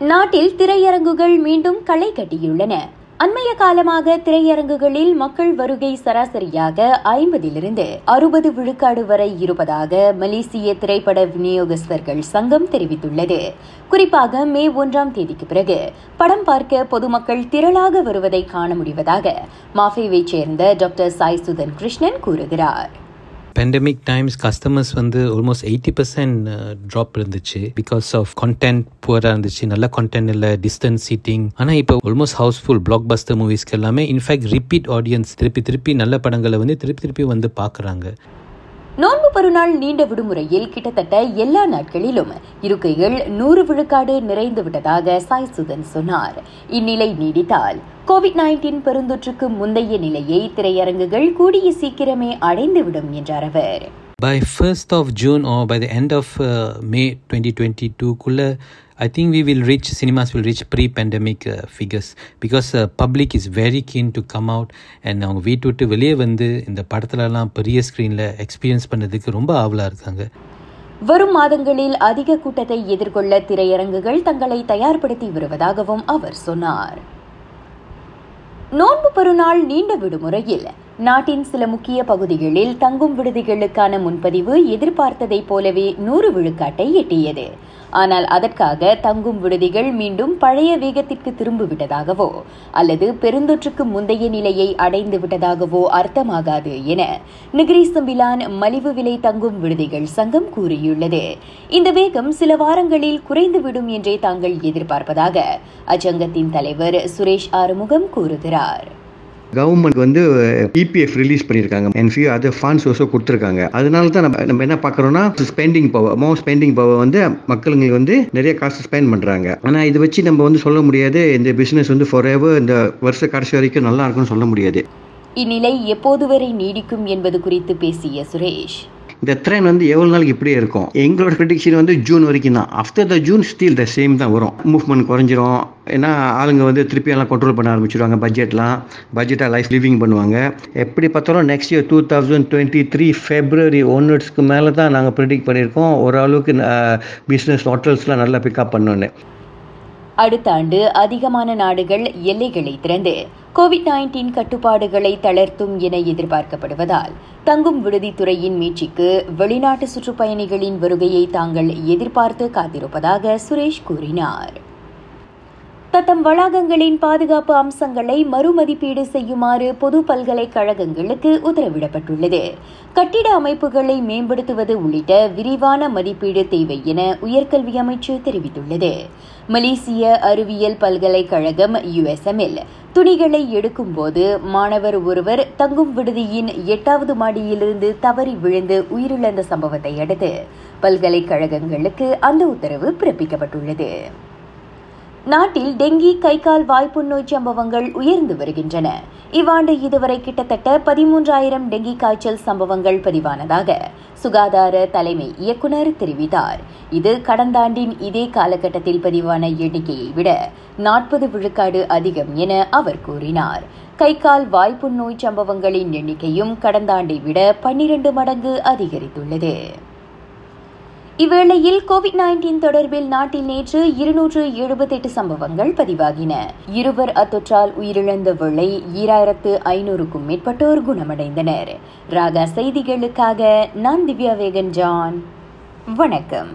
நாட்டில் திரையரங்குகள் மீண்டும் களை கட்டியுள்ளன. அண்மைய காலமாக திரையரங்குகளில் மக்கள் வருகை சராசரியாக ஐம்பதிலிருந்து அறுபது விழுக்காடு வரை இருப்பதாக மலேசிய திரைப்பட விநியோகஸ்தர்கள் சங்கம் தெரிவித்துள்ளது. குறிப்பாக மே ஒன்றாம் தேதிக்கு பிறகு படம் பார்க்க பொதுமக்கள் திரளாக வருவதை காண முடிவதாக மாஃபேவைச் சேர்ந்த டாக்டர் சாய் சுதன் கிருஷ்ணன் கூறுகிறார். பேண்டமிக் டைம்ஸ் கஸ்டமர்ஸ் வந்து ஆல்மோஸ்ட் எயிட்டி பர்சன்ட் ட்ராப் இருந்துச்சு. பிகாஸ் ஆஃப் கண்டென்ட் புவராக இருந்துச்சு. நல்ல கண்டென்ட் இல்லை டிஸ்டன்ஸ் சீட்டிங் ஆனால் இப்போ ஆல்மோஸ்ட் ஹவுஸ்ஃபுல் பிளாக் பஸ்டர் மூவிஸ்க்கு எல்லாமே இன்ஃபேக்ட் ரிப்பீட் ஆடியன்ஸ் திருப்பி திருப்பி நல்ல படங்களை வந்து திருப்பி திருப்பி வந்து பார்க்குறாங்க. நோன்பு பெருநாள் நீண்ட விடுமுறையில் கிட்டத்தட்ட எல்லா நாட்களிலும் இருக்கைகள் நூறு விழுக்காடு நிறைந்து விட்டதாக சாய் சுதன் சொன்னார். இந்நிலை நீடித்தால் கோவிட் நைன்டீன் பெருந்தொற்றுக்கு முந்தைய நிலையை திரையரங்குகள் கூடிய சீக்கிரமே அடைந்துவிடும் என்றார் அவர். By 1st of June or by the end of uh, May 2022 குள்ள I think we will reach cinemas will reach pre-pandemic uh, figures. Because uh, public is very keen to come out and அவங்க வீட்டு விட்டு வெளியே வந்து இந்த படத்துலலாம் பெரிய ஸ்க்ரீனில் எக்ஸ்பீரியன்ஸ் பண்ணதுக்கு ரொம்ப ஆவலாக இருக்காங்க. வரும் மாதங்களில் அதிக கூட்டத்தை எதிர்கொள்ள திரையரங்குகள் தங்களை தயார்படுத்தி வருவதாகவும் அவர் சொன்னார். நோன்பு பெருநாள் நீண்ட விடுமுறையில் நாட்டின் சில முக்கிய பகுதிகளில் தங்கும் விடுதிகளுக்கான முன்பதிவு எதிர்பார்த்ததைப் போலவே நூறு விழுக்காட்டை எட்டியது. ஆனால் அதற்காக தங்கும் விடுதிகள் மீண்டும் பழைய வேகத்திற்கு திரும்பிவிட்டதாகவோ அல்லது பெருந்தொற்றுக்கு முந்தைய நிலையை அடைந்து விட்டதாகவோ அர்த்தமாகாது என நிகிரி சம்பிலான் மலிவு விலை தங்கும் விடுதிகள் சங்கம் கூறியுள்ளது. இந்த வேகம் சில வாரங்களில் குறைந்துவிடும் என்றே தாங்கள் எதிர்பார்ப்பதாக அச்சங்கத்தின் தலைவர் சுரேஷ் ஆறுமுகம் கூறுகிறார். கவர்மெண்ட் வந்து இபிஎஃப் ரிலீஸ் பண்ணியிருக்காங்க. And few other funds Osho கொடுத்துருக்காங்க. அதனால தான் நம்ம நம்ம என்ன பார்க்குறோம்னா spending power more spending power வந்து மக்களுங்களுக்கு வந்து நிறைய காசு ஸ்பெண்ட் பண்ணுறாங்க ஆனால் இதை வச்சு நம்ம வந்து சொல்ல முடியாது. இந்த பிஸ்னஸ் வந்து ஃபார் எவர் இந்த வருஷ கடைசி வரைக்கும் நல்லா இருக்கும்னு சொல்ல முடியாது. இந்நிலை எப்போது வரை நீடிக்கும் என்பது குறித்து பேசிய சுரேஷ். இந்த ட்ரெயின் வந்து எவ்வளோ நாளைக்கு இப்படியே இருக்கும்? எங்களோட ப்ரிடிக்ஷன் வந்து ஜூன் வரைக்கும் தான். After the June still the same தான் வரும். மூவ்மெண்ட் குறைஞ்சிரும். ஏன்னா ஆளுங்க வந்து திருப்பி எல்லாம் கண்ட்ரோல் பண்ண ஆரம்பிச்சிருவாங்க பட்ஜெட்லாம் பட்ஜெட்டாக லைஃப் லிவிங் பண்ணுவாங்க. எப்படி பார்த்தாலும் next year two thousand twenty three February ஒன்னுக்கு மேலே தான் நாங்கள் ப்ரிடிக்ட் பண்ணியிருக்கோம். ஓரளவுக்கு பிஸ்னஸ் ஹோட்டல்ஸ்லாம் நல்லா பிக்கப் பண்ணோன்னு. அடுத்த ஆண்டு அதிகமான நாடுகள் எல்லைகளை திறந்து கோவிட் நைன்டீன் கட்டுப்பாடுகளை தளர்த்தும் என எதிர்பார்க்கப்படுவதால் தங்கும் விடுதித்துறையின் மீட்சிக்கு வெளிநாட்டு சுற்றுப்பயணிகளின் வருகையை தாங்கள் எதிர்பார்த்து காத்திருப்பதாக சுரேஷ் கூறினார். தத்தம் வளாகங்களின் பாதுகாப்பு அம்சங்களை மறுமதிப்பீடு செய்யுமாறு பொது பல்கலைக்கழகங்களுக்கு உத்தரவிடப்பட்டுள்ளது. கட்டிட அமைப்புகளை மேம்படுத்துவது உள்ளிட்ட விரிவான மதிப்பீடு தேவை என உயர்கல்வி அமைச்சு தெரிவித்துள்ளது. மலேசிய அறிவியல் பல்கலைக்கழகம் யுஎஸ்எம்எல் துணிகளை எடுக்கும்போது மாணவர் ஒருவர் தங்கும் விடுதியின் எட்டாவது மாடியிலிருந்து தவறி விழுந்து உயிரிழந்த சம்பவத்தை அடுத்து பல்கலைக்கழகங்களுக்கு அந்த உத்தரவு பிறப்பிக்கப்பட்டுள்ளது. நாட்டில் டெங்கி கைகால் வாய்ப்புநோய் சம்பவங்கள் உயர்ந்து வருகின்றன. இவ்வாண்டு இதுவரை கிட்டத்தட்ட பதிமூன்றாயிரம் டெங்கி காய்ச்சல் சம்பவங்கள் பதிவானதாக சுகாதார தலைமை இயக்குநர் தெரிவித்தார். இது கடந்த ஆண்டின் இதே காலகட்டத்தில் பதிவான எண்ணிக்கையை விட நாற்பது விழுக்காடு அதிகம் என அவர் கூறினார். கைகால் வாய்ப்புநோய் சம்பவங்களின் எண்ணிக்கையும் கடந்த ஆண்டை விட பன்னிரண்டு மடங்கு அதிகரித்துள்ளது. இவ்வேளையில் கோவிட் நைன்டீன் தொடர்பில் நாட்டில் நேற்று இருநூற்று எழுபத்தெட்டு சம்பவங்கள் பதிவாகின. இருவர் அத்தொற்றால் உயிரிழந்த வேளை ஈராயிரத்து ஐநூறுக்கும் மேற்பட்டோர் குணமடைந்தனர். ராகா செய்திகளுக்காக நான் திவ்யா வேகன் ஜான் வணக்கம்.